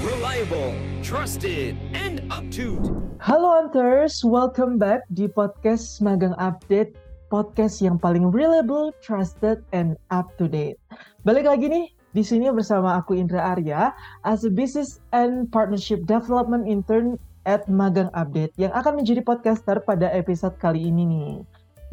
Reliable, trusted, and up to. Halo Hunters, welcome back di podcast Magang Update, podcast yang paling reliable, trusted, and up to date. Balik lagi nih di sini bersama aku Indra Arya as a Business and Partnership Development Intern at Magang Update yang akan menjadi podcaster pada episode kali ini nih.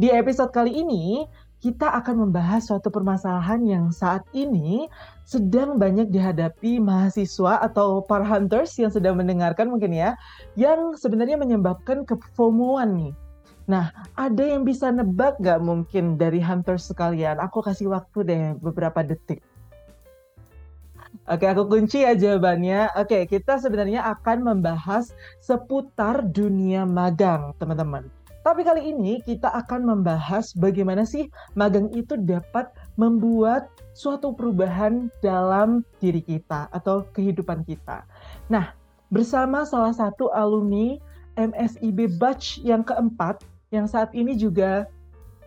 Di episode kali ini, kita akan membahas suatu permasalahan yang saat ini sedang banyak dihadapi mahasiswa atau para hunters yang sedang mendengarkan mungkin ya, yang sebenarnya menyebabkan kefomoan nih. Nah, ada yang bisa nebak nggak mungkin dari hunters sekalian? Aku kasih waktu deh beberapa detik. Oke, aku kunci ya jawabannya. Oke, kita sebenarnya akan membahas seputar dunia magang, teman-teman. Tapi kali ini kita akan membahas bagaimana sih magang itu dapat membuat suatu perubahan dalam diri kita atau kehidupan kita. Nah, bersama salah satu alumni MSIB Batch yang keempat yang saat ini juga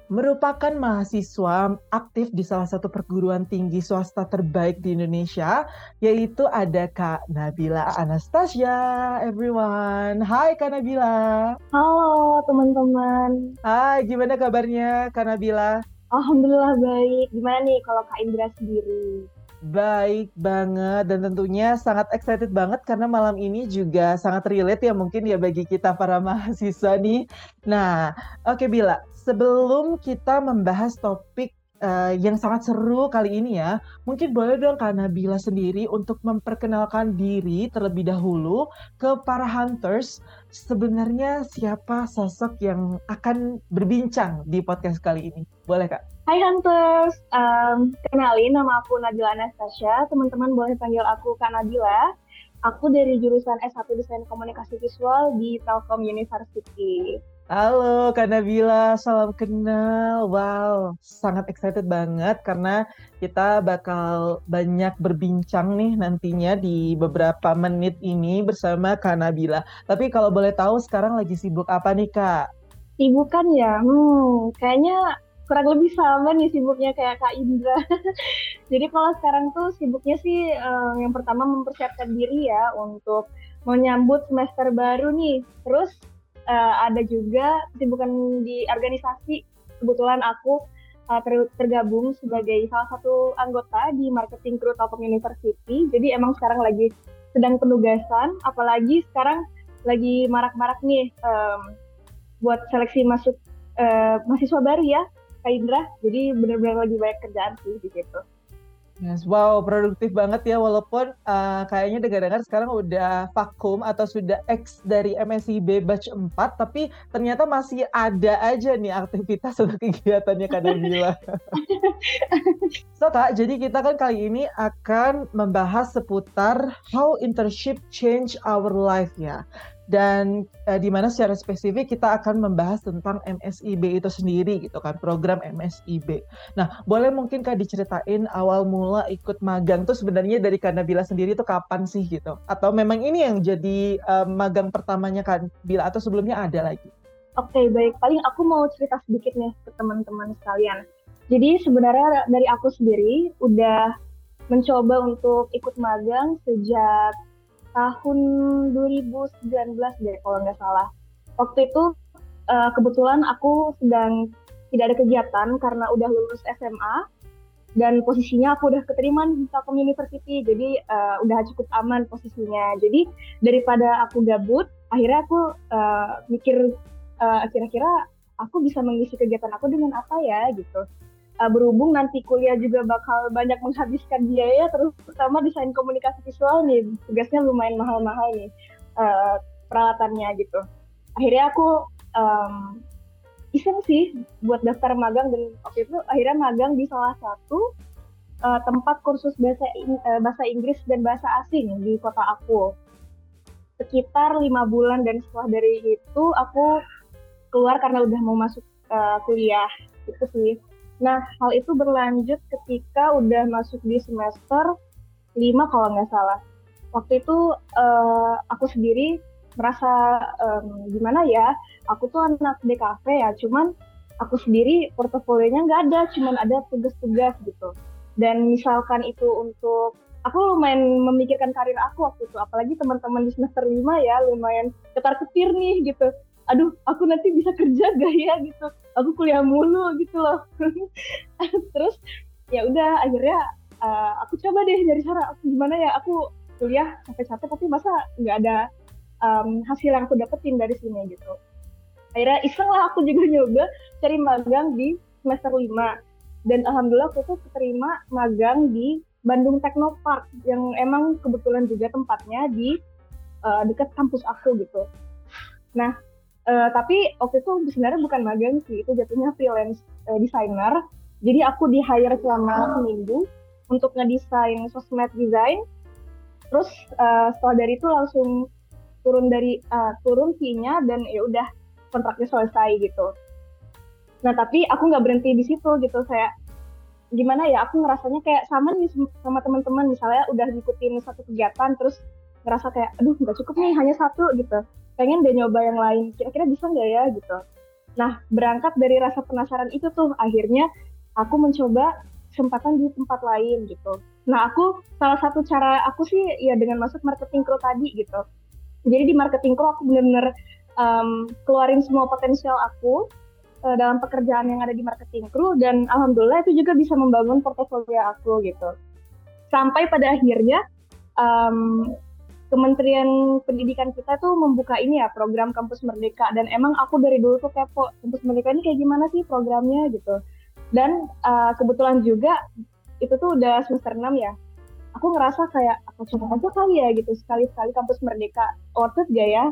merupakan mahasiswa aktif di salah satu perguruan tinggi swasta terbaik di Indonesia, yaitu ada Kak Nabila Anastasia, everyone. Hai Kak Nabila. Halo teman-teman. Hai, gimana kabarnya Kak Nabila? Alhamdulillah baik. Gimana nih kalau Kak Indra sendiri? Baik banget dan tentunya sangat excited banget karena malam ini juga sangat relate ya mungkin ya bagi kita para mahasiswa nih. Nah, oke okay, Bila, sebelum kita membahas topik uh, yang sangat seru kali ini ya, mungkin boleh dong Kak Nabila sendiri untuk memperkenalkan diri terlebih dahulu ke para hunters. Sebenarnya siapa sosok yang akan berbincang di podcast kali ini? Boleh Kak? Hai Hunters, um, kenalin nama aku Nabila Anastasia. Teman-teman boleh panggil aku Kak Nabila. Aku dari jurusan S1 Desain Komunikasi Visual di Telkom University. Halo Kak Nabila, salam kenal. Wow, sangat excited banget karena kita bakal banyak berbincang nih nantinya di beberapa menit ini bersama Kak Nabila. Tapi kalau boleh tahu sekarang lagi sibuk apa nih Kak? Sibuk kan ya? Hmm, kayaknya kurang lebih sama nih sibuknya kayak Kak Indra. Jadi kalau sekarang tuh sibuknya sih um, yang pertama mempersiapkan diri ya untuk menyambut semester baru nih. Terus uh, ada juga kesibukan di organisasi. Kebetulan aku uh, ter tergabung sebagai salah satu anggota di marketing crew Telkom University. Jadi emang sekarang lagi sedang penugasan, apalagi sekarang lagi marak-marak nih um, buat seleksi masuk uh, mahasiswa baru ya, Kak Indra. Jadi benar-benar lagi banyak kerjaan sih di situ. Yes, wow, produktif banget ya walaupun uh, kayaknya dengar-dengar sekarang udah vakum atau sudah X dari MSIB batch 4 tapi ternyata masih ada aja nih aktivitas atau kegiatannya Kak Nabila. so Kak, jadi kita kan kali ini akan membahas seputar how internship change our life ya dan uh, di mana secara spesifik kita akan membahas tentang MSIB itu sendiri gitu kan program MSIB. Nah boleh mungkin kak diceritain awal mula ikut magang tuh sebenarnya dari Kak Nabila sendiri itu kapan sih gitu? Atau memang ini yang jadi uh, magang pertamanya Kak Nabila atau sebelumnya ada lagi? Oke okay, baik paling aku mau cerita sedikit nih ke teman-teman sekalian. Jadi sebenarnya dari aku sendiri udah mencoba untuk ikut magang sejak tahun 2019 deh kalau nggak salah. Waktu itu uh, kebetulan aku sedang tidak ada kegiatan karena udah lulus SMA dan posisinya aku udah keterima di Telkom University jadi uh, udah cukup aman posisinya jadi daripada aku gabut akhirnya aku uh, mikir uh, kira-kira aku bisa mengisi kegiatan aku dengan apa ya gitu uh, berhubung nanti kuliah juga bakal banyak menghabiskan biaya terutama desain komunikasi visual nih. Tugasnya lumayan mahal-mahal nih uh, peralatannya gitu. Akhirnya aku um, iseng sih buat daftar magang dan waktu itu akhirnya magang di salah satu uh, tempat kursus bahasa uh, bahasa Inggris dan bahasa asing di kota aku. Sekitar lima bulan dan setelah dari itu aku keluar karena udah mau masuk uh, kuliah. Itu sih Nah, hal itu berlanjut ketika udah masuk di semester 5 kalau nggak salah. Waktu itu uh, aku sendiri merasa um, gimana ya, aku tuh anak DKV ya, cuman aku sendiri portofolionya nggak ada, cuman ada tugas-tugas gitu. Dan misalkan itu untuk aku lumayan memikirkan karir aku waktu itu, apalagi teman-teman di semester 5 ya lumayan ketar-ketir nih gitu. Aduh, aku nanti bisa kerja gak ya? Gitu. Aku kuliah mulu gitu loh. Terus ya udah akhirnya uh, aku coba deh nyari cara. Gimana ya aku kuliah sampai capek tapi masa nggak ada um, hasil yang aku dapetin dari sini gitu. Akhirnya iseng lah aku juga nyoba cari magang di semester 5 dan alhamdulillah aku tuh keterima magang di Bandung Technopark yang emang kebetulan juga tempatnya di uh, dekat kampus aku gitu. Nah uh, tapi waktu itu sebenarnya bukan magang sih itu jatuhnya freelance uh, designer. Jadi aku di hire selama seminggu untuk ngedesain sosmed design. Terus uh, setelah dari itu langsung turun dari uh, turun fee-nya dan ya udah kontraknya selesai gitu. Nah tapi aku nggak berhenti di situ gitu saya gimana ya aku ngerasanya kayak sama nih sama teman-teman. Misalnya udah ngikutin satu kegiatan terus ngerasa kayak aduh nggak cukup nih hanya satu gitu pengen deh nyoba yang lain kira-kira bisa nggak ya gitu. Nah berangkat dari rasa penasaran itu tuh akhirnya aku mencoba kesempatan di tempat lain gitu. Nah aku salah satu cara aku sih ya dengan masuk marketing crew tadi gitu. Jadi di marketing crew aku bener-bener um, keluarin semua potensial aku uh, dalam pekerjaan yang ada di marketing crew dan alhamdulillah itu juga bisa membangun portofolio aku gitu. Sampai pada akhirnya um, Kementerian Pendidikan kita tuh membuka ini ya program Kampus Merdeka dan emang aku dari dulu tuh kepo Kampus Merdeka ini kayak gimana sih programnya gitu. Dan uh, kebetulan juga itu tuh udah semester 6 ya. Aku ngerasa kayak aku coba aja kali ya gitu sekali-sekali Kampus Merdeka. Worth it gak ya?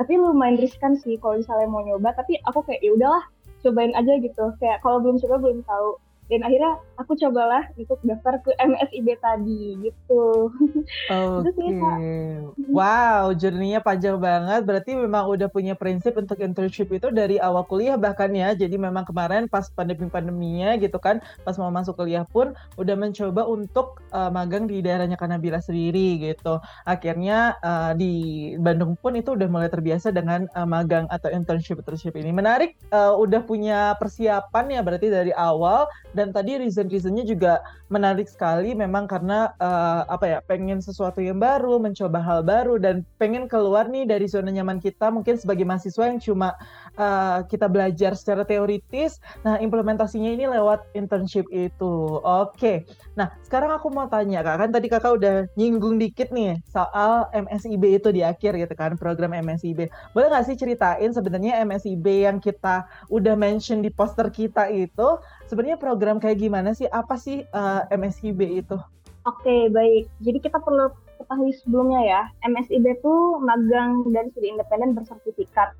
tapi lumayan riskan sih kalau misalnya mau nyoba tapi aku kayak ya udahlah cobain aja gitu kayak kalau belum coba belum tahu dan akhirnya aku cobalah untuk daftar ke MSIB tadi gitu. Oke. Okay. wow, journey-nya panjang banget. Berarti memang udah punya prinsip untuk internship itu dari awal kuliah bahkan ya. Jadi memang kemarin pas pandemi-pandeminya gitu kan, pas mau masuk kuliah pun udah mencoba untuk uh, magang di daerahnya Kanabila sendiri gitu. Akhirnya uh, di Bandung pun itu udah mulai terbiasa dengan uh, magang atau internship internship ini. Menarik, uh, udah punya persiapan ya berarti dari awal dan tadi reason-reasonnya juga menarik sekali memang karena uh, apa ya pengen sesuatu yang baru mencoba hal baru dan pengen keluar nih dari zona nyaman kita mungkin sebagai mahasiswa yang cuma uh, kita belajar secara teoritis. Nah implementasinya ini lewat internship itu. Oke. Okay. nah sekarang aku mau tanya kak kan tadi kakak udah nyinggung dikit nih soal MSIB itu di akhir gitu kan program MSIB boleh nggak sih ceritain sebenarnya MSIB yang kita udah mention di poster kita itu sebenarnya program kayak gimana sih? Apa sih uh, eh, MSIB itu? Oke, okay, baik. Jadi kita perlu ketahui sebelumnya ya, MSIB itu magang dan studi independen bersertifikat.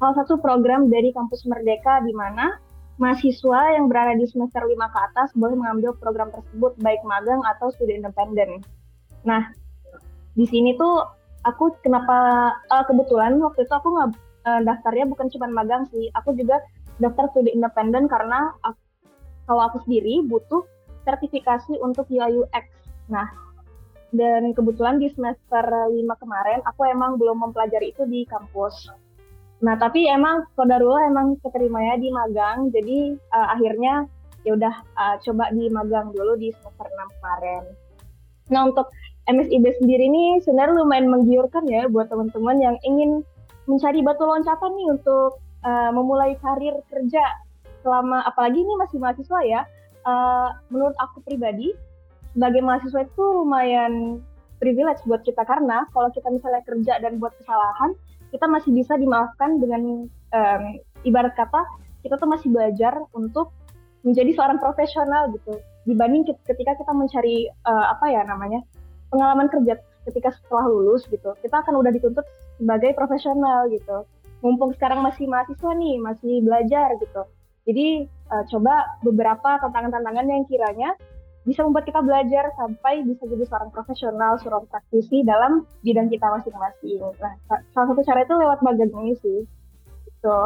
Salah satu program dari Kampus Merdeka di mana mahasiswa yang berada di semester 5 ke atas boleh mengambil program tersebut baik magang atau studi independen. Nah, di sini tuh aku kenapa uh, kebetulan waktu itu aku nggak uh, daftarnya bukan cuma magang sih, aku juga daftar studi independen karena aku kalau aku sendiri butuh sertifikasi untuk UI UX. Nah, dan kebetulan di semester 5 kemarin aku emang belum mempelajari itu di kampus. Nah, tapi emang kodarullah emang keterimanya di magang, jadi uh, akhirnya ya udah uh, coba di magang dulu di semester 6 kemarin. Nah, untuk MSIB sendiri ini sebenarnya lumayan menggiurkan ya buat teman-teman yang ingin mencari batu loncatan nih untuk uh, memulai karir kerja selama apalagi ini masih mahasiswa ya uh, menurut aku pribadi sebagai mahasiswa itu lumayan privilege buat kita. Karena kalau kita misalnya kerja dan buat kesalahan kita masih bisa dimaafkan dengan um, ibarat kata kita tuh masih belajar untuk menjadi seorang profesional gitu. Dibanding ketika kita mencari uh, apa ya namanya pengalaman kerja ketika setelah lulus gitu kita akan udah dituntut sebagai profesional gitu. Mumpung sekarang masih mahasiswa nih masih belajar gitu jadi uh, coba beberapa tantangan-tantangan yang kiranya bisa membuat kita belajar sampai bisa jadi seorang profesional, seorang praktisi dalam bidang kita masing-masing. Nah, salah satu cara itu lewat magang ini sih. gitu.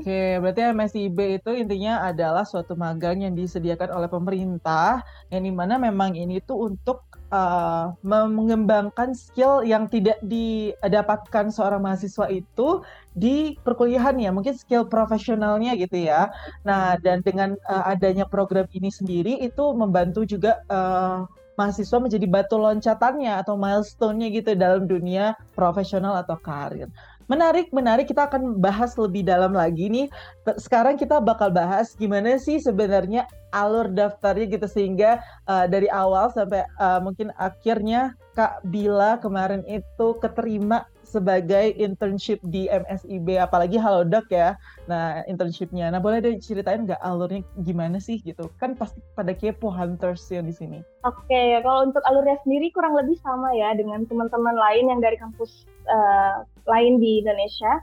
Oke, berarti MSIB itu intinya adalah suatu magang yang disediakan oleh pemerintah, yang di mana memang ini tuh untuk uh, mengembangkan skill yang tidak didapatkan seorang mahasiswa itu di perkuliahan ya, mungkin skill profesionalnya gitu ya. Nah, dan dengan uh, adanya program ini sendiri itu membantu juga uh, mahasiswa menjadi batu loncatannya atau milestone-nya gitu dalam dunia profesional atau karir. Menarik, menarik. Kita akan bahas lebih dalam lagi nih. Sekarang kita bakal bahas gimana sih sebenarnya alur daftarnya gitu sehingga uh, dari awal sampai uh, mungkin akhirnya Kak Bila kemarin itu keterima sebagai internship di MSIB apalagi Halodoc ya. Nah, internshipnya. Nah, boleh deh ceritain nggak alurnya gimana sih gitu? Kan pasti pada kepo hunters yang di sini. Oke, okay, kalau untuk alurnya sendiri kurang lebih sama ya dengan teman-teman lain yang dari kampus uh, lain di Indonesia.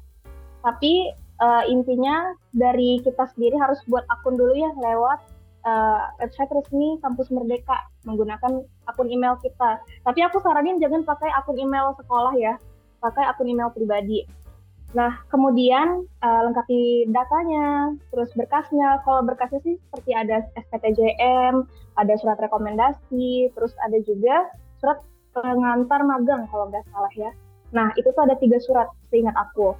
Tapi uh, intinya dari kita sendiri harus buat akun dulu ya lewat uh, website resmi kampus Merdeka menggunakan akun email kita. Tapi aku saranin jangan pakai akun email sekolah ya pakai akun email pribadi. Nah, kemudian uh, lengkapi datanya, terus berkasnya. Kalau berkasnya sih seperti ada SPTJM, ada surat rekomendasi, terus ada juga surat pengantar magang kalau nggak salah ya. Nah, itu tuh ada tiga surat seingat aku.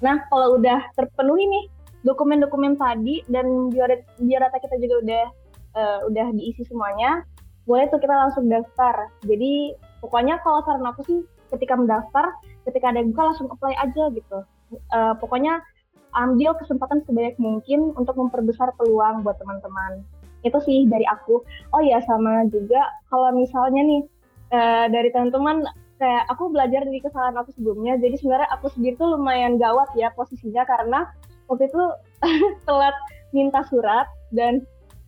Nah, kalau udah terpenuhi nih dokumen-dokumen tadi dan biodata kita juga udah uh, udah diisi semuanya, boleh tuh kita langsung daftar. Jadi pokoknya kalau saran aku sih ketika mendaftar ketika ada yang buka langsung apply aja gitu. Uh, pokoknya ambil kesempatan sebanyak mungkin untuk memperbesar peluang buat teman-teman. Itu sih dari aku. Oh ya sama juga kalau misalnya nih uh, dari teman-teman kayak aku belajar dari kesalahan aku sebelumnya jadi sebenarnya aku sendiri tuh lumayan gawat ya posisinya karena waktu itu telat minta surat dan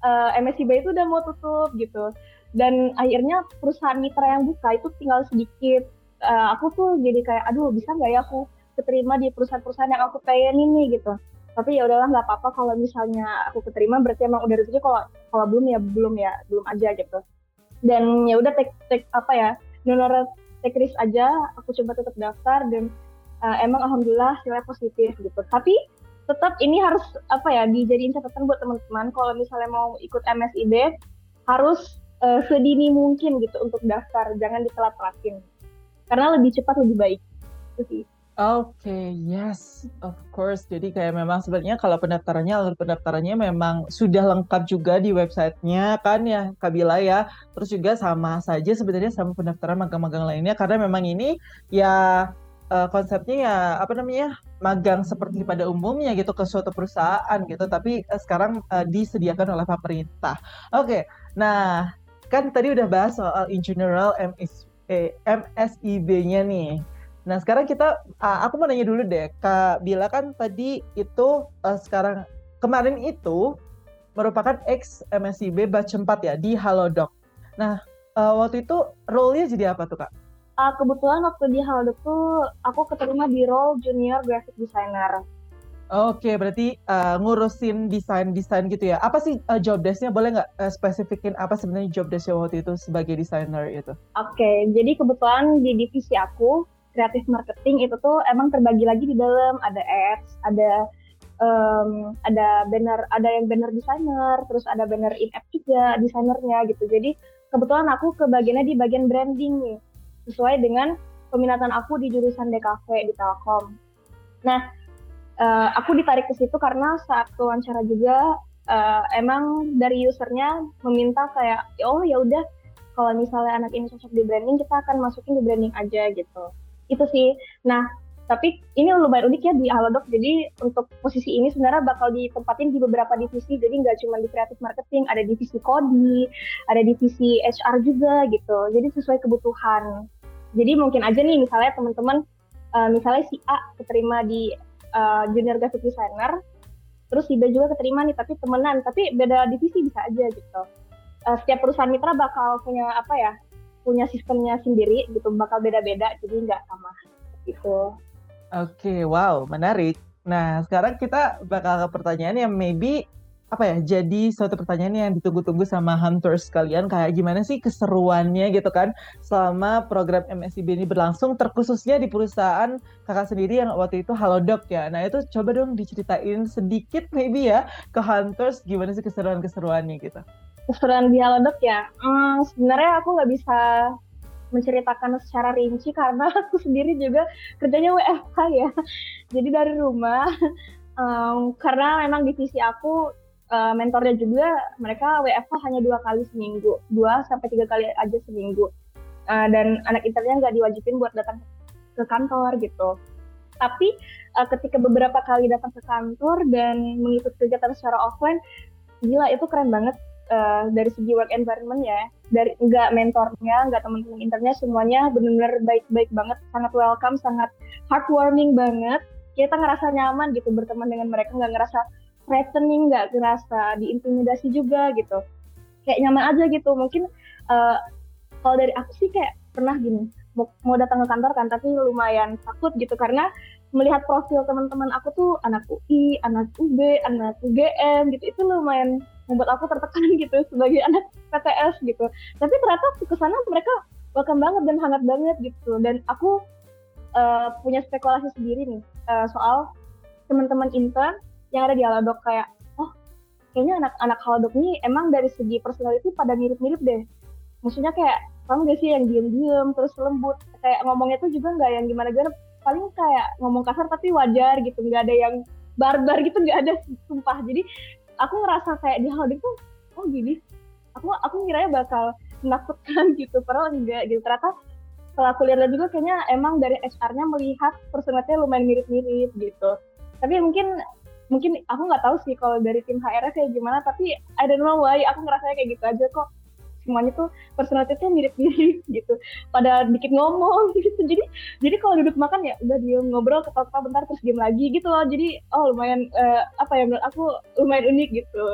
uh, eh, MSIB itu udah mau tutup gitu. Dan akhirnya perusahaan mitra yang buka itu tinggal sedikit uh, aku tuh jadi kayak aduh bisa nggak ya aku keterima di perusahaan-perusahaan yang aku pengen ini gitu. Tapi ya udahlah nggak apa-apa kalau misalnya aku keterima berarti emang udah rezeki kalau kalau belum ya belum ya belum aja gitu. Dan ya udah take take apa ya donor take risk aja aku coba tetap daftar dan uh, emang alhamdulillah hasilnya positif gitu. Tapi tetap ini harus apa ya dijadiin catatan buat teman-teman kalau misalnya mau ikut MSIB harus uh, sedini mungkin gitu untuk daftar jangan ditelat-telatin karena lebih cepat lebih baik sih Oke, okay, yes, of course. Jadi kayak memang sebenarnya kalau pendaftarannya, alur pendaftarannya memang sudah lengkap juga di websitenya kan ya, Kabila ya. Terus juga sama saja sebenarnya sama pendaftaran magang-magang lainnya karena memang ini ya uh, konsepnya ya apa namanya magang seperti pada umumnya gitu ke suatu perusahaan gitu, tapi uh, sekarang uh, disediakan oleh pemerintah. Oke, okay, nah kan tadi udah bahas soal in general MS eh, MSIB-nya nih. Nah sekarang kita, uh, aku mau nanya dulu deh, Kak Bila kan tadi itu uh, sekarang kemarin itu merupakan ex MSIB batch 4 ya di Halodoc. Nah uh, waktu itu role-nya jadi apa tuh Kak? Uh, kebetulan waktu di Halodoc tuh aku keterima di role junior graphic designer. Oke, berarti uh, ngurusin desain-desain gitu ya. Apa sih uh, job desk-nya? Boleh nggak uh, spesifikin apa sebenarnya job desk waktu itu sebagai desainer itu? Oke, jadi kebetulan di divisi aku, kreatif marketing itu tuh emang terbagi lagi di dalam. Ada ads, ada um, ada banner, ada yang banner designer, terus ada banner in-app juga desainernya gitu. Jadi kebetulan aku kebagiannya di bagian branding nih, sesuai dengan peminatan aku di jurusan DKV di Telkom. Nah, uh, aku ditarik ke situ karena saat wawancara juga uh, emang dari usernya meminta kayak oh ya udah kalau misalnya anak ini cocok di branding kita akan masukin di branding aja gitu. Itu sih. Nah tapi ini lumayan unik ya di Halodoc. Jadi untuk posisi ini sebenarnya bakal ditempatin di beberapa divisi. Jadi nggak cuma di kreatif marketing ada divisi kodi ada divisi HR juga gitu. Jadi sesuai kebutuhan. Jadi mungkin aja nih misalnya teman-teman uh, misalnya si A keterima di uh, junior graphic designer terus si B juga keterima nih tapi temenan tapi beda divisi bisa aja gitu. Uh, setiap perusahaan mitra bakal punya apa ya punya sistemnya sendiri gitu bakal beda-beda jadi nggak sama gitu. Oke okay, wow menarik. Nah sekarang kita bakal ke pertanyaan yang maybe apa ya jadi suatu pertanyaan yang ditunggu-tunggu sama hunters kalian kayak gimana sih keseruannya gitu kan selama program MSIB ini berlangsung terkhususnya di perusahaan kakak sendiri yang waktu itu Halodoc ya. Nah itu coba dong diceritain sedikit maybe ya ke hunters gimana sih keseruan-keseruannya gitu. Keseruan di Halodoc ya? Hmm, sebenarnya aku nggak bisa menceritakan secara rinci karena aku sendiri juga kerjanya WFH ya. Jadi dari rumah um, karena memang divisi aku uh, mentornya juga mereka WFH hanya dua kali seminggu, dua sampai tiga kali aja seminggu. Uh, dan anak internnya nggak diwajibin buat datang ke kantor gitu. Tapi uh, ketika beberapa kali datang ke kantor dan mengikuti kegiatan secara offline, gila itu keren banget uh, dari segi work environment ya. Dari nggak mentornya, nggak teman-teman internnya, semuanya benar-benar baik-baik banget, sangat welcome, sangat heartwarming banget. Kita ngerasa nyaman gitu berteman dengan mereka, nggak ngerasa threatening nggak kerasa diintimidasi juga gitu. Kayak nyaman aja gitu. Mungkin uh, kalau dari aku sih kayak pernah gini mau, mau datang ke kantor kan tapi lumayan takut gitu. Karena melihat profil teman-teman aku tuh anak UI, anak UB, anak UGM gitu itu lumayan membuat aku tertekan gitu sebagai anak PTS gitu. Tapi ternyata ke sana mereka welcome banget dan hangat banget gitu. Dan aku uh, punya spekulasi sendiri nih uh, soal teman-teman intern yang ada di Halodoc kayak oh kayaknya anak-anak Halodoc ini emang dari segi personality pada mirip-mirip deh. Maksudnya kayak kamu gak sih yang diem-diem terus lembut? Kayak ngomongnya tuh juga nggak yang gimana-gimana paling kayak ngomong kasar tapi wajar gitu nggak ada yang barbar gitu nggak ada sumpah. Jadi aku ngerasa kayak di Halodoc tuh oh gini aku aku ngiranya bakal menakutkan gitu padahal enggak gitu. Ternyata setelah aku lihat juga kayaknya emang dari HR-nya melihat personality lumayan mirip-mirip gitu. Tapi mungkin mungkin aku nggak tahu sih kalau dari tim HR kayak gimana tapi I don't know why aku ngerasa kayak gitu aja kok. Semuanya tuh personality-nya mirip-mirip gitu. Pada dikit ngomong gitu. Jadi jadi kalau duduk makan ya udah diem ngobrol ketawa bentar terus diem lagi gitu loh. Jadi oh lumayan uh, apa ya menurut aku lumayan unik gitu.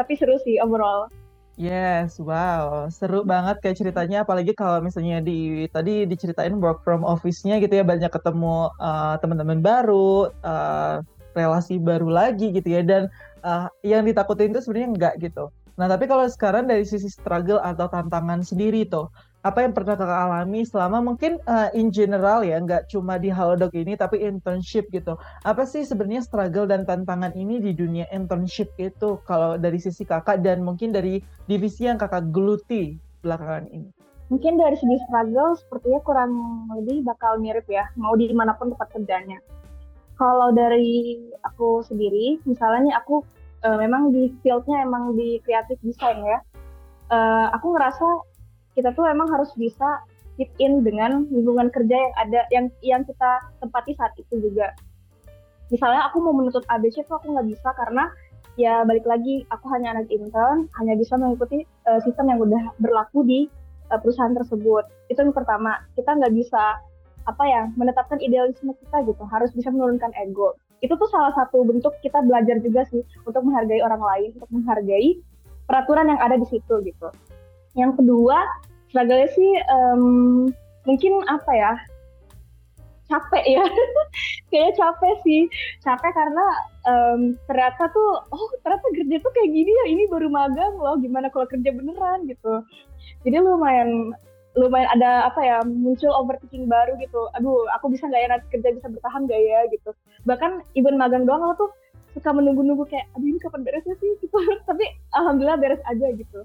Tapi seru sih overall. Yes, wow, seru banget kayak ceritanya. Apalagi kalau misalnya di tadi diceritain work from office-nya gitu ya, banyak ketemu uh, teman-teman baru, uh, relasi baru lagi gitu ya. Dan uh, yang ditakutin itu sebenarnya enggak gitu. Nah tapi kalau sekarang dari sisi struggle atau tantangan sendiri tuh apa yang pernah kakak alami selama mungkin uh, in general ya nggak cuma di Halodoc ini tapi internship gitu. Apa sih sebenarnya struggle dan tantangan ini di dunia internship itu kalau dari sisi kakak dan mungkin dari divisi yang kakak geluti belakangan ini? Mungkin dari segi struggle sepertinya kurang lebih bakal mirip ya mau di mana pun tempat kerjanya kalau dari aku sendiri, misalnya aku uh, memang di fieldnya emang di kreatif desain ya. Uh, aku ngerasa kita tuh emang harus bisa fit in dengan lingkungan kerja yang ada yang yang kita tempati saat itu juga. Misalnya aku mau menuntut ABC tuh aku nggak bisa karena ya balik lagi aku hanya anak intern, hanya bisa mengikuti uh, sistem yang udah berlaku di uh, perusahaan tersebut. Itu yang pertama, kita nggak bisa apa ya menetapkan idealisme kita gitu. Harus bisa menurunkan ego. Itu tuh salah satu bentuk kita belajar juga sih untuk menghargai orang lain untuk menghargai peraturan yang ada di situ gitu. Yang kedua struggle sih um, mungkin apa ya capek ya. Kayak capek sih. Capek karena um, ternyata tuh oh ternyata kerja tuh kayak gini ya ini baru magang loh. Gimana kalau kerja beneran gitu. Jadi lumayan lumayan ada apa ya muncul overthinking baru gitu. Aduh aku bisa nggak ya nanti kerja bisa bertahan gak ya gitu. Bahkan even magang doang aku tuh suka menunggu-nunggu kayak aduh ini kapan beresnya sih? Gitu. Tapi alhamdulillah beres aja gitu.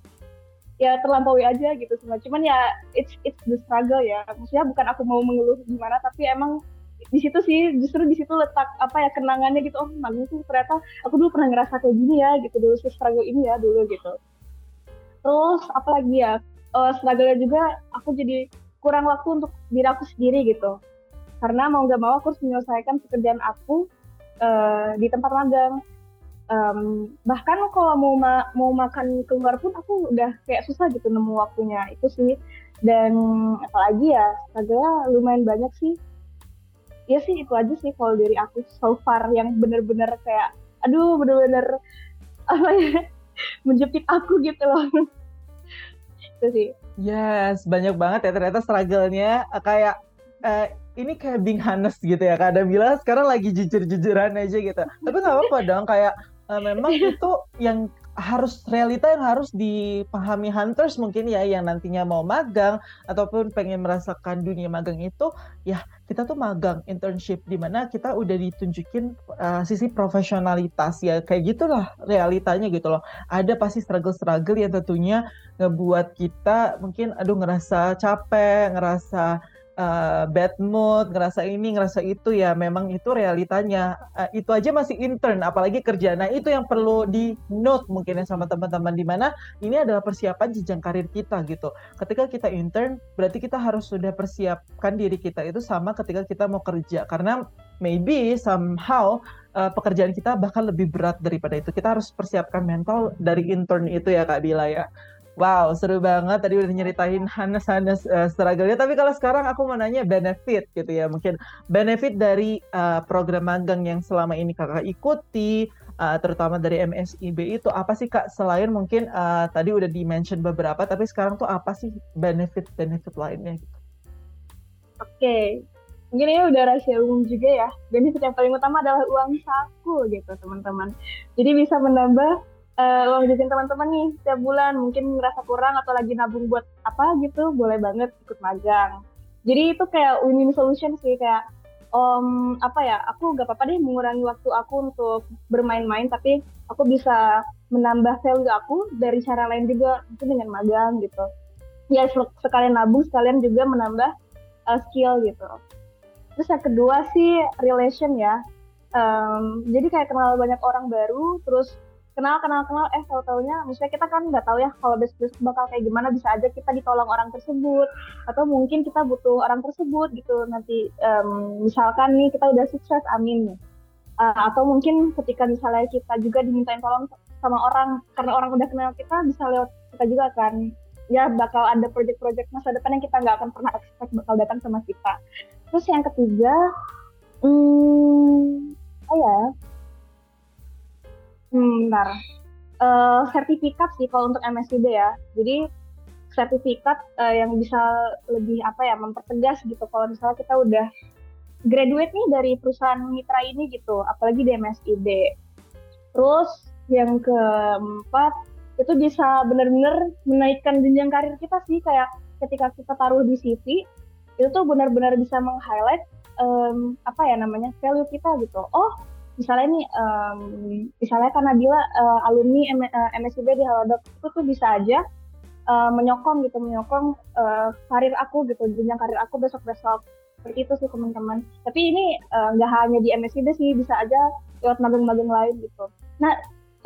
Ya terlampaui aja gitu semua. Cuman ya it's it's the struggle ya. Maksudnya bukan aku mau mengeluh gimana tapi emang di situ sih justru di situ letak apa ya kenangannya gitu. Oh magang tuh ternyata aku dulu pernah ngerasa kayak gini ya gitu. Dulu struggle ini ya dulu gitu. Terus apalagi ya uh, struggle juga aku jadi kurang waktu untuk diri aku sendiri gitu. Karena mau nggak mau aku harus menyelesaikan pekerjaan aku uh, di tempat magang. Um, bahkan kalau mau ma mau makan keluar pun aku udah kayak susah gitu nemu waktunya. Itu sih. Dan apalagi ya struggle lumayan banyak sih. Ya sih itu aja sih kalau dari aku so far yang bener-bener kayak aduh bener-bener apa ya menjepit aku gitu loh itu sih. Yes, banyak banget ya ternyata struggle-nya kayak uh, ini kayak being honest gitu ya. Kadang bilang sekarang lagi jujur-jujuran aja gitu. Tapi nggak apa-apa dong kayak uh, memang itu yang harus realita yang harus dipahami hunters mungkin ya yang nantinya mau magang ataupun pengen merasakan dunia magang itu ya kita tuh magang internship di mana kita udah ditunjukin uh, sisi profesionalitas ya kayak gitulah realitanya gitu loh. Ada pasti struggle-struggle yang tentunya ngebuat kita mungkin aduh ngerasa capek ngerasa uh, bad mood, ngerasa ini, ngerasa itu ya memang itu realitanya. Uh, itu aja masih intern, apalagi kerja. Nah itu yang perlu di note mungkin ya sama teman-teman di mana ini adalah persiapan jenjang karir kita gitu. Ketika kita intern, berarti kita harus sudah persiapkan diri kita itu sama ketika kita mau kerja karena maybe somehow uh, pekerjaan kita bahkan lebih berat daripada itu. Kita harus persiapkan mental dari intern itu ya Kak Dila ya. Wow, seru banget. Tadi udah nyeritain Hanes-Hanes uh, struggle-nya. Tapi kalau sekarang aku mau nanya benefit gitu ya. Mungkin benefit dari uh, program magang yang selama ini kakak ikuti, uh, terutama dari MSIB itu apa sih kak? Selain mungkin uh, tadi udah di-mention beberapa, tapi sekarang tuh apa sih benefit-benefit lainnya gitu? Oke, okay. mungkin ini udah rahasia umum juga ya. Benefit yang paling utama adalah uang saku gitu teman-teman. Jadi bisa menambah uh, uang jajan teman-teman nih setiap bulan. Mungkin ngerasa kurang atau lagi nabung buat apa gitu boleh banget ikut magang. Jadi itu kayak win-win solution sih kayak um, apa ya aku gak apa-apa deh mengurangi waktu aku untuk bermain-main tapi aku bisa menambah value aku dari cara lain juga mungkin dengan magang gitu. Ya sekalian nabung sekalian juga menambah uh, skill gitu. Terus yang kedua sih relation ya. Um, jadi kayak kenal banyak orang baru terus kenal kenal kenal. Eh tahu taunya misalnya kita kan nggak tahu ya kalau besok besok bakal kayak gimana. Bisa aja kita ditolong orang tersebut. Atau mungkin kita butuh orang tersebut gitu. Nanti um, misalkan nih kita udah sukses amin uh, atau mungkin ketika misalnya kita juga dimintain tolong sama orang karena orang udah kenal kita bisa lewat kita juga kan. Ya bakal ada project-project masa depan yang kita nggak akan pernah expect bakal datang sama kita. Terus yang ketiga hmm, oh ya Hmm, bentar. Uh, sertifikat sih kalau untuk MSIB ya. Jadi sertifikat uh, yang bisa lebih apa ya mempertegas gitu kalau misalnya kita udah graduate nih dari perusahaan mitra ini gitu, apalagi di MSIB. Terus yang keempat itu bisa benar-benar menaikkan jenjang karir kita sih kayak ketika kita taruh di CV itu tuh benar-benar bisa meng-highlight um, apa ya namanya value kita gitu. Oh misalnya nih um, misalnya karena dia uh, alumni M uh, eh, MSIB di Halodoc itu tuh bisa aja uh, menyokong gitu menyokong uh, karir aku gitu jenjang karir aku besok besok seperti itu sih teman-teman. Tapi ini nggak uh, hanya di MSIB sih bisa aja lewat magang-magang lain gitu. Nah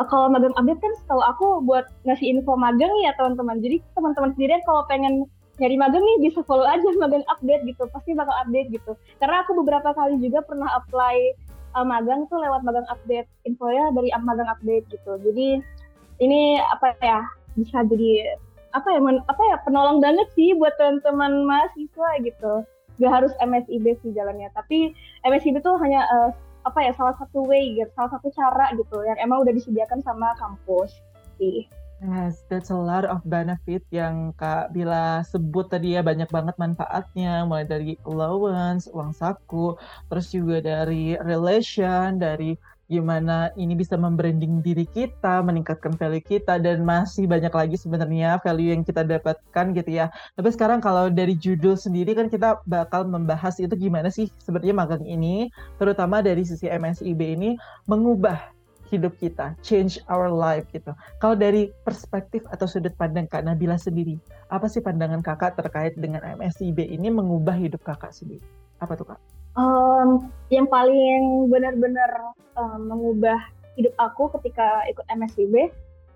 kalau magang update kan setahu aku buat ngasih info magang ya teman-teman. Jadi teman-teman sendirian kalau pengen nyari magang nih bisa follow aja magang update gitu. Pasti bakal update gitu. Karena aku beberapa kali juga pernah apply uh, magang tuh lewat magang update infonya dari magang update gitu. Jadi ini apa ya bisa jadi apa ya men, apa ya penolong banget sih buat teman-teman mahasiswa gitu. Gak harus MSIB sih jalannya tapi MSIB tuh hanya uh, apa ya salah satu way gitu salah satu cara gitu yang emang udah disediakan sama kampus sih Yes, that's a lot of benefit yang Kak Bila sebut tadi ya banyak banget manfaatnya mulai dari allowance, uang saku, terus juga dari relation, dari gimana ini bisa membranding diri kita, meningkatkan value kita dan masih banyak lagi sebenarnya value yang kita dapatkan gitu ya. Tapi sekarang kalau dari judul sendiri kan kita bakal membahas itu gimana sih sebenarnya magang ini terutama dari sisi MSIB ini mengubah hidup kita, change our life gitu. Kalau dari perspektif atau sudut pandang Kak Nabila sendiri, apa sih pandangan kakak terkait dengan MSIB ini mengubah hidup kakak sendiri? Apa tuh kak? Um, yang paling benar-benar um, mengubah hidup aku ketika ikut MSIB,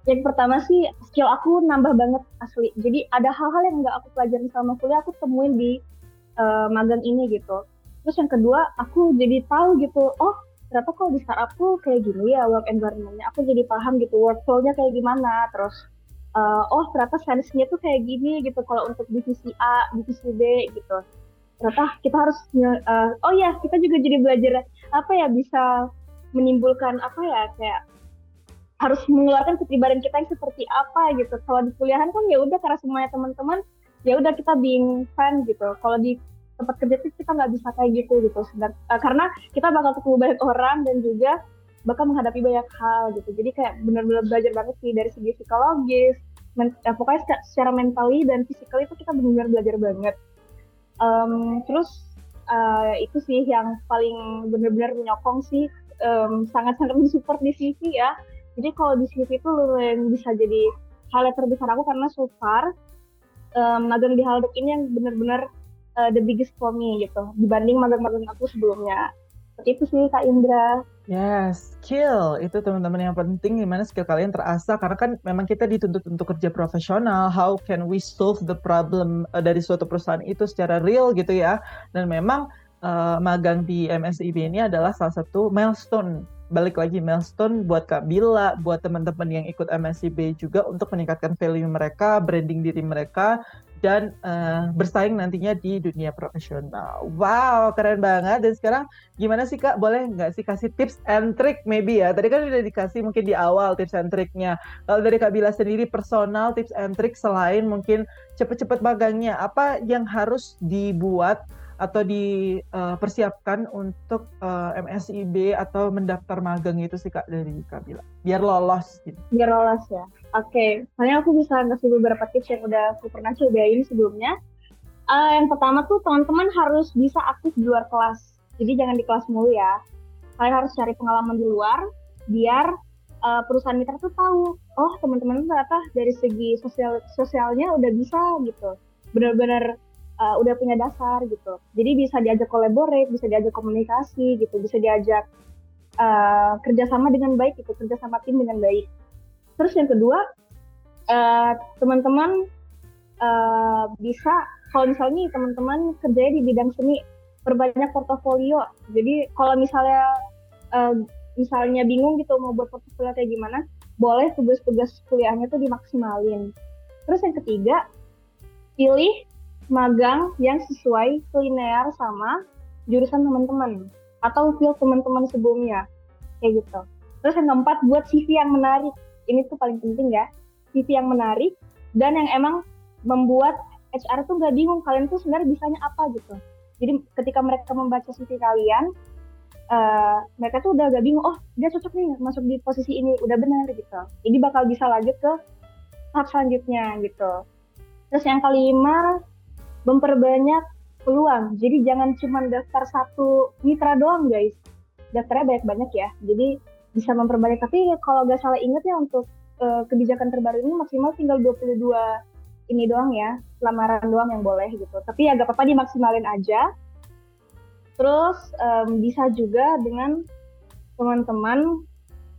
yang pertama sih skill aku nambah banget asli. Jadi ada hal-hal yang nggak aku pelajari selama kuliah aku temuin di uh, magang ini gitu. Terus yang kedua aku jadi tahu gitu, oh ternyata kok di startupku kayak gini ya work environment-nya? Aku jadi paham gitu workflow-nya kayak gimana. Terus uh, oh ternyata sense-nya tuh kayak gini gitu kalau untuk divisi A divisi B gitu. Ternyata kita harus uh, oh ya kita juga jadi belajar apa ya bisa menimbulkan apa ya kayak harus mengeluarkan kepribadian kita yang seperti apa gitu. Kalau di kuliahan kan ya udah karena semuanya teman-teman ya udah kita being fan gitu. Kalau di tempat kerja sih kita nggak bisa kayak gitu gitu. Sedang, uh, karena kita bakal ketemu banyak orang dan juga bakal menghadapi banyak hal gitu. Jadi kayak benar-benar belajar banget sih dari segi psikologis men, ya, pokoknya secara mentally dan fisikal itu kita benar-benar belajar banget. Um, terus uh, itu sih yang paling benar-benar menyokong sih um, sangat-sangat mensupport di CV ya. Jadi kalau di CV itu yang bisa jadi hal yang terbesar aku karena so far um, magang di Haldek ini yang benar-benar uh, the biggest for me gitu. Dibanding magang-magang aku sebelumnya. Seperti itu sih Kak Indra. Yes, skill. Itu teman-teman yang penting gimana skill kalian terasa karena kan memang kita dituntut untuk kerja profesional. How can we solve the problem uh, dari suatu perusahaan itu secara real gitu ya? Dan memang uh, magang di MSIB ini adalah salah satu milestone. Balik lagi milestone buat Kak Bila, buat teman-teman yang ikut MSIB juga untuk meningkatkan value mereka, branding diri mereka, dan uh, bersaing nantinya di dunia profesional. Wow, keren banget. Dan sekarang gimana sih Kak? Boleh nggak sih kasih tips and trick maybe ya? Tadi kan udah dikasih mungkin di awal tips and tricknya. Kalau dari Kak Bila sendiri personal tips and trick selain mungkin cepet-cepet magangnya, apa yang harus dibuat atau dipersiapkan uh, untuk eh, MSIB atau mendaftar magang itu sih kak dari Kak Bila biar lolos gitu. Biar lolos ya. Oke okay. soalnya aku bisa ngasih beberapa tips yang udah aku pernah cobain sebelumnya. Uh, yang pertama tuh teman-teman harus bisa aktif di luar kelas. Jadi jangan di kelas mulu ya. Kalian harus cari pengalaman di luar biar uh, perusahaan mitra tuh tahu oh teman-teman ternyata dari segi sosial sosialnya udah bisa gitu. Benar-benar uh, udah punya dasar gitu. Jadi bisa diajak collaborate, bisa diajak komunikasi gitu, bisa diajak uh, kerjasama dengan baik gitu, kerjasama tim dengan baik. Terus yang kedua, uh, teman-teman uh, bisa kalau misalnya teman-teman kerjanya di bidang seni, perbanyak portofolio. Jadi kalau misalnya uh, misalnya bingung gitu mau buat portofolio kayak gimana, boleh tugas-tugas kuliahnya tuh dimaksimalin. Terus yang ketiga, pilih magang yang sesuai linear sama jurusan teman-teman atau field teman-teman sebelumnya kayak gitu. Terus yang keempat buat CV yang menarik. Ini tuh paling penting ya. CV yang menarik dan yang emang membuat HR tuh nggak bingung kalian tuh sebenarnya bisanya apa gitu. Jadi ketika mereka membaca CV kalian, uh, mereka tuh udah gak bingung, oh dia cocok nih masuk di posisi ini, udah benar gitu. Jadi bakal bisa lanjut ke tahap selanjutnya gitu. Terus yang kelima, memperbanyak peluang. Jadi jangan cuma daftar satu mitra doang guys. Daftarnya banyak-banyak ya. Jadi bisa memperbanyak. Tapi kalau nggak salah ingat ya untuk uh, kebijakan terbaru ini maksimal tinggal 22 ini doang ya. Lamaran doang yang boleh gitu. Tapi ya gak apa-apa dimaksimalin aja. Terus um, bisa juga dengan teman-teman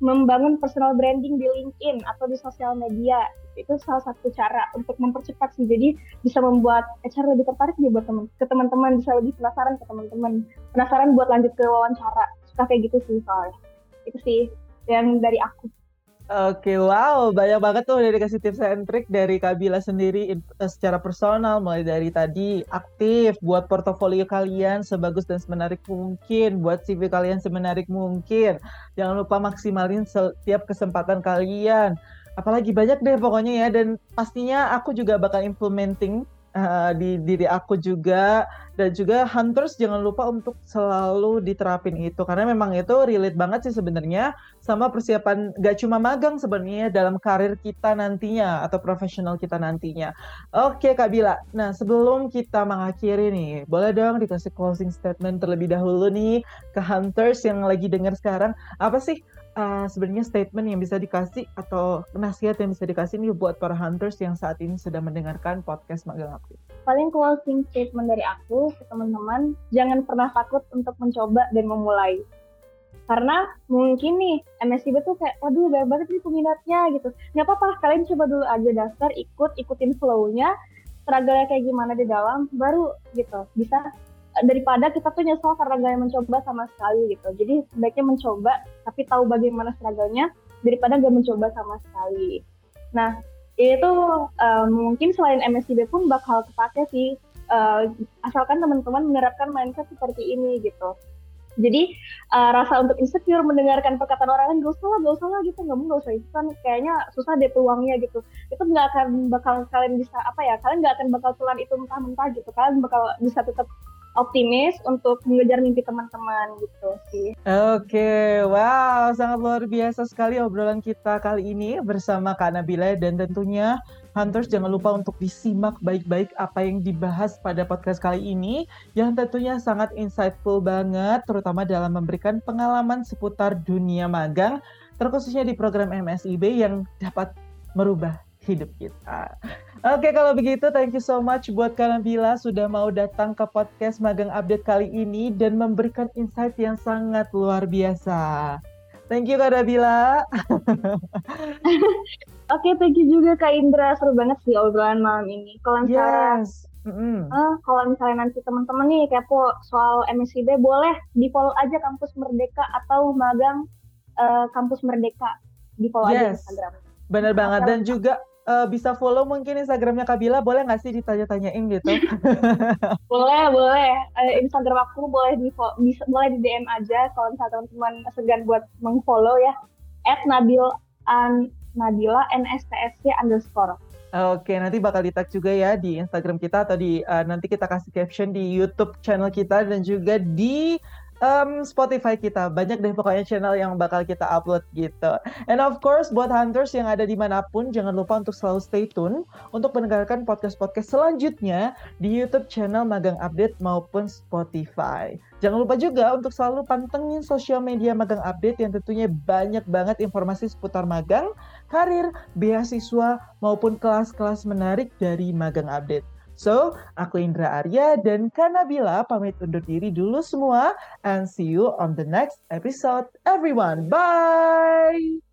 membangun personal branding di LinkedIn atau di sosial media. Itu salah satu cara untuk mempercepat sih. Jadi bisa membuat HR lebih tertarik nih buat teman ke teman-teman bisa lebih penasaran ke teman-teman penasaran buat lanjut ke wawancara. Suka kayak gitu sih soalnya. Itu sih. Yang dari aku Oke, wow, banyak banget tuh dari kasih tips and trik dari Kabila sendiri eh, secara personal, mulai dari tadi aktif, buat portofolio kalian sebagus dan semenarik mungkin, buat CV kalian semenarik mungkin. Jangan lupa maksimalin setiap kesempatan kalian apalagi banyak deh pokoknya ya dan pastinya aku juga bakal implementing uh, di diri aku juga dan juga hunters jangan lupa untuk selalu diterapin itu karena memang itu relate banget sih sebenarnya sama persiapan gak cuma magang sebenarnya dalam karir kita nantinya atau profesional kita nantinya. Oke Kak Bila, nah sebelum kita mengakhiri nih, boleh dong dikasih closing statement terlebih dahulu nih ke hunters yang lagi dengar sekarang apa sih uh, sebenarnya statement yang bisa dikasih atau nasihat yang bisa dikasih nih buat para hunters yang saat ini sedang mendengarkan podcast Magang Aktif? Paling closing statement dari aku ke teman-teman, jangan pernah takut untuk mencoba dan memulai. Karena mungkin nih MSIB tuh kayak, waduh banyak banget nih peminatnya gitu. Nggak apa-apa, kalian coba dulu aja daftar, ikut, ikutin flow-nya, struggle kayak gimana di dalam, baru gitu bisa daripada kita tuh nyesal karena gak mencoba sama sekali gitu. Jadi sebaiknya mencoba tapi tahu bagaimana struggle-nya daripada gak mencoba sama sekali. Nah, itu uh, mungkin selain MSCB pun bakal kepake sih uh, asalkan teman-teman menerapkan mindset seperti ini gitu. Jadi uh, rasa untuk insecure mendengarkan perkataan orang lain gak usah lah, gak usah lah gitu, nggak mau gak usah itu kan kayaknya susah deh peluangnya gitu. Itu nggak akan bakal kalian bisa apa ya, kalian nggak akan bakal telan itu mentah-mentah gitu, kalian bakal bisa tetap optimis untuk mengejar mimpi teman-teman gitu sih. Oke, wow, sangat luar biasa sekali obrolan kita kali ini bersama Kak Nabila dan tentunya Hunters jangan lupa untuk disimak baik-baik apa yang dibahas pada podcast kali ini yang tentunya sangat insightful banget terutama dalam memberikan pengalaman seputar dunia magang terkhususnya di program MSIB yang dapat merubah hidup kita. Oke, kalau begitu thank you so much buat Kak Nabila sudah mau datang ke podcast Magang Update kali ini dan memberikan insight yang sangat luar biasa. Thank you Kak Nabila. Oke, thank you juga Kak Indra. Seru banget sih obrolan malam ini. Kalau misalnya Yes. Mm-mm. Eh, kalau misalnya nanti teman-teman nih kepo soal MSIB boleh di follow aja kampus Merdeka atau magang eh, kampus Merdeka di follow aja Yes. Instagram. Bener banget dan juga eh, bisa follow mungkin Instagramnya Kabila boleh nggak sih ditanya-tanyain gitu? Boleh, boleh. Eh, Instagram aku boleh di bisa boleh di DM aja kalau misalnya teman-teman segan buat mengfollow ya. At Nabil an Nabila NSTSC underscore. Oke, nanti bakal di tag juga ya di Instagram kita atau di eh, nanti kita kasih caption di YouTube channel kita dan juga di em, Spotify kita. Banyak deh pokoknya channel yang bakal kita upload gitu. And of course, buat hunters yang ada di mana pun, jangan lupa untuk selalu stay tune untuk mendengarkan podcast-podcast selanjutnya di YouTube channel Magang Update maupun Spotify. Jangan lupa juga untuk selalu pantengin sosial media Magang Update yang tentunya banyak banget informasi seputar magang, karir, beasiswa, maupun kelas-kelas menarik dari Magang Update. So, aku Indra Arya dan Kanabila pamit undur diri dulu semua and see you on the next episode everyone. Bye!